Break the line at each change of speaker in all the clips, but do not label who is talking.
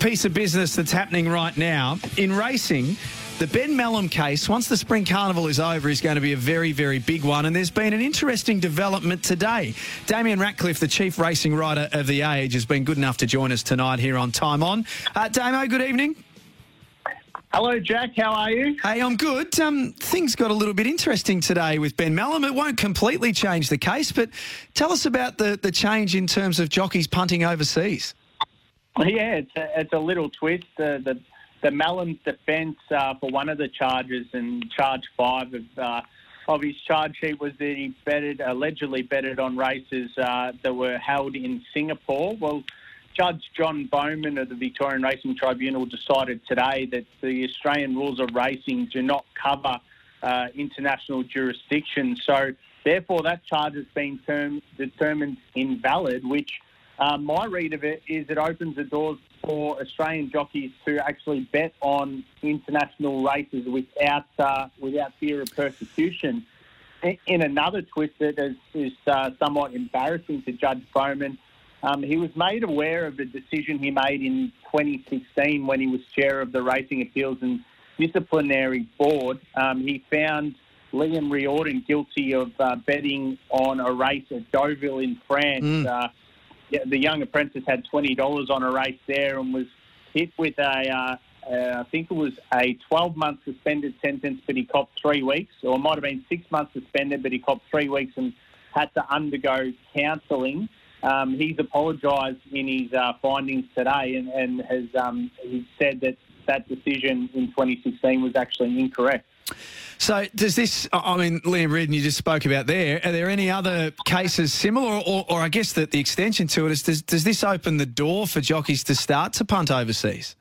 piece of business that's happening right now. In racing, the Ben Melham case, once the Spring Carnival is over, is going to be a very, very big one. And there's been an interesting development today. Damien Ractliffe, the chief racing writer of The Age, has been good enough to join us tonight here on Time On. Uh, Damo, good evening.
Hello, Jack. How are you?
Hey, I'm good. Um, things got a little bit interesting today with Ben Melham. It won't completely change the case, but tell us about the, the change in terms of jockeys punting overseas.
Yeah, it's a, it's a little twist. Uh, the the Melham's defence uh, for one of the charges and charge five of uh, of his charge sheet was that he betted allegedly betted on races uh, that were held in Singapore. Well, Judge John Bowman of the Victorian Racing Tribunal decided today that the Australian rules of racing do not cover uh, international jurisdiction. So, therefore, that charge has been term, determined invalid, which uh, my read of it is it opens the doors for Australian jockeys to actually bet on international races without uh, without fear of persecution. In another twist that is, is uh, somewhat embarrassing to Judge Bowman, um, he was made aware of a decision he made in 2016 when he was chair of the Racing Appeals and Disciplinary Board. Um, he found Liam Riordan guilty of uh, betting on a race at Deauville in France. Mm. The young apprentice had $20 on a race there and was hit with a, uh, uh, I think it was a 12 month suspended sentence, but he copped three weeks, or it might have been six months suspended, but he copped three weeks and had to undergo counselling. Um, he's apologised in his uh, findings today and, and has um, he said that that decision in 2016 was actually incorrect.
So, does this, I mean, Liam Riordan, you just spoke about there, are there any other cases similar? Or, or I guess that the extension to it is does, does this open the door for jockeys to start to punt overseas?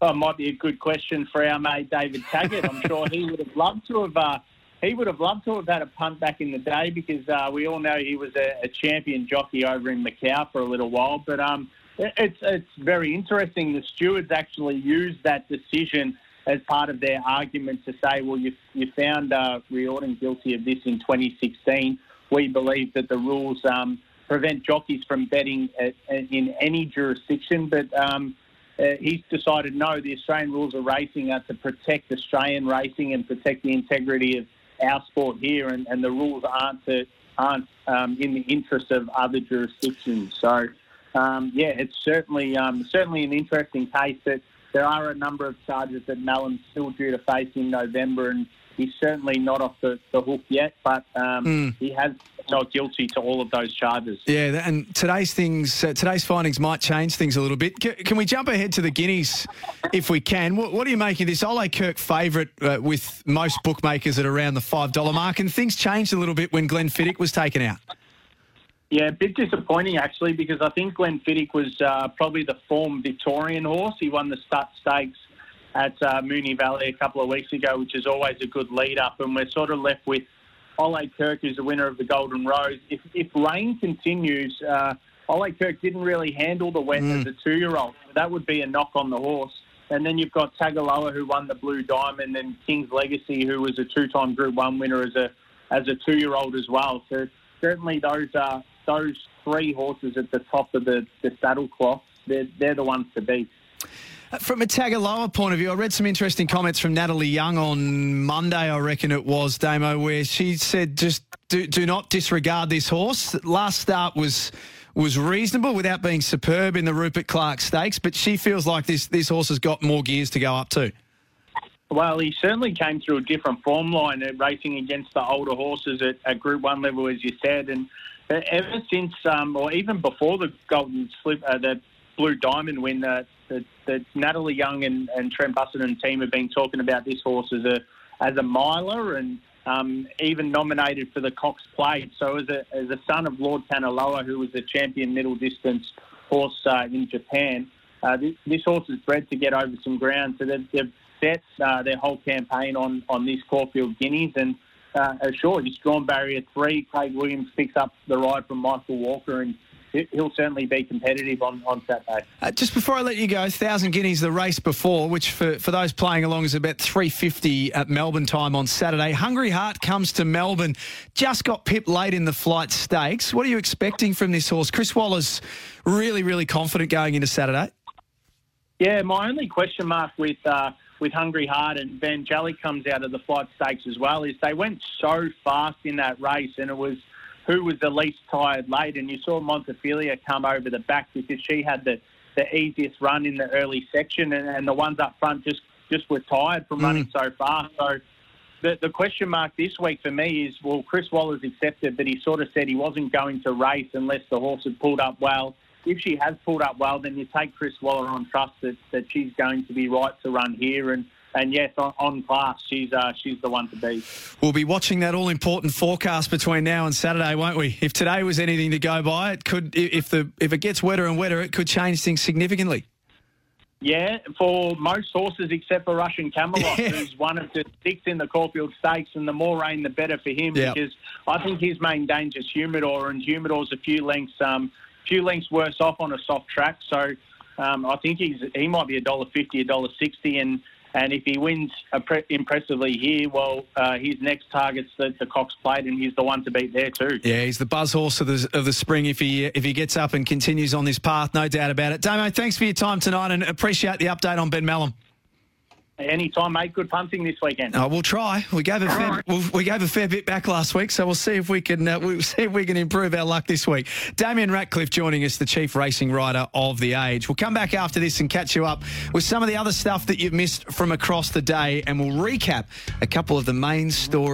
Oh, it might be a good question for our mate David Taggart. I'm sure he would have loved to have. Uh, he would have loved to have had a punt back in the day because uh, we all know he was a, a, champion jockey over in Macau for a little while. But um, it, it's it's very interesting. The stewards actually used that decision as part of their argument to say, well, you, you found uh, Riordan guilty of this in 2016. We believe that the rules um, prevent jockeys from betting at, at, in any jurisdiction, but um, uh, he's decided no, the Australian rules of racing are to protect Australian racing and protect the integrity of our sport here, and, and the rules aren't to, aren't um, in the interest of other jurisdictions. So, um, yeah, it's certainly um, certainly an interesting case that there are a number of charges that Melham's still due to face in November, and he's certainly not off the, the hook yet, but um, mm. he has not guilty to all of those charges.
Yeah, and today's things, uh, today's findings might change things a little bit. C- can we jump ahead to the Guineas if we can? What, what are you making this Ole Kirk favourite uh, with most bookmakers at around the $5 mark? And things changed a little bit when Glenfiddich was taken out.
Yeah, a bit disappointing actually because I think Glenfiddich was uh, probably the form Victorian horse. He won the Stutt Stakes at uh, Moonee Valley a couple of weeks ago, which is always a good lead up. And we're sort of left with Ole Kirk, who's the winner of the Golden Rose. If, if rain continues, uh, Ole Kirk didn't really handle the wet mm. as a two year old. That would be a knock on the horse. And then you've got Tagaloa, who won the Blue Diamond, and King's Legacy, who was a two time Group 1 winner as a, as a two year old as well. So certainly those are those three horses at the top of the, the saddle cloth, they're, they're the ones to beat.
Uh, from a Tagaloa point of view, I read some interesting comments from Natalie Young on Monday, I reckon it was, Damo, where she said just do, do not disregard this horse. Last start was was reasonable without being superb in the Rupert Clarke Stakes, but she feels like this, this horse has got more gears to go up to.
Well, he certainly came through a different form line, uh, racing against the older horses at, at Group 1 level, as you said, and ever since, um, or even before the Golden Slip, uh, the Blue Diamond win, the, the Natalie Young and, and Trent and team have been talking about this horse as a as a miler and um, even nominated for the Cox Plate. So as a as a son of Lord Kanaloa, who was a champion middle distance horse uh, in Japan, uh, this, this, horse is bred to get over some ground. So they've, they've set uh, their whole campaign on on this Caulfield Guineas and uh, sure, he's drawn barrier three. Craig Williams picks up the ride from Michael Walker, and he'll certainly be competitive on, on Saturday.
Uh, just before I let you go, Thousand Guineas, the race before, which for, for those playing along is about 350 at Melbourne time on Saturday. Hungry Heart comes to Melbourne, just got pipped late in the flight stakes. What are you expecting from this horse? Chris Waller's really, really confident going into Saturday.
Yeah, my only question mark with uh, with Hungry Heart and Ben Jelly comes out of the flight stakes as well is they went so fast in that race and it was who was the least tired late. And you saw Montefilia come over the back because she had the, the easiest run in the early section, and, and the ones up front just, just were tired from mm. running so fast. So the, the question mark this week for me is well, Chris Waller's accepted, but he sort of said he wasn't going to race unless the horse had pulled up well. If she has pulled up well, then you take Chris Waller on trust that, that she's going to be right to run here. And and yes, on, on class, she's uh, she's the one to beat.
We'll be watching that all important forecast between now and Saturday, won't we? If today was anything to go by, it could if the if it gets wetter and wetter, it could change things significantly.
Yeah, for most horses except for Russian Camelot, yeah. who's one of the six in the Caulfield Stakes, and the more rain, the better for him yep. because I think his main danger is Humidor, and Humidor's a few lengths um, few lengths worse off on a soft track. So um, I think he's he might be a dollar fifty, a dollar sixty, and and if he wins impressively here, well, uh, his next target's the, the Cox Plate, and he's the one to beat there too.
Yeah, he's the buzz horse of the of the spring if he if he gets up and continues on this path, no doubt about it. Damo, thanks for your time tonight, and appreciate the update on Ben Melham.
Anytime, mate. Good punting this weekend.
Oh, we'll try. We gave a fair, we gave a fair bit back last week, so we'll see if we can uh, we'll see if we can improve our luck this week. Damien Ractliffe joining us, the chief racing rider of the age. We'll come back after this and catch you up with some of the other stuff that you've missed from across the day, and we'll recap a couple of the main stories.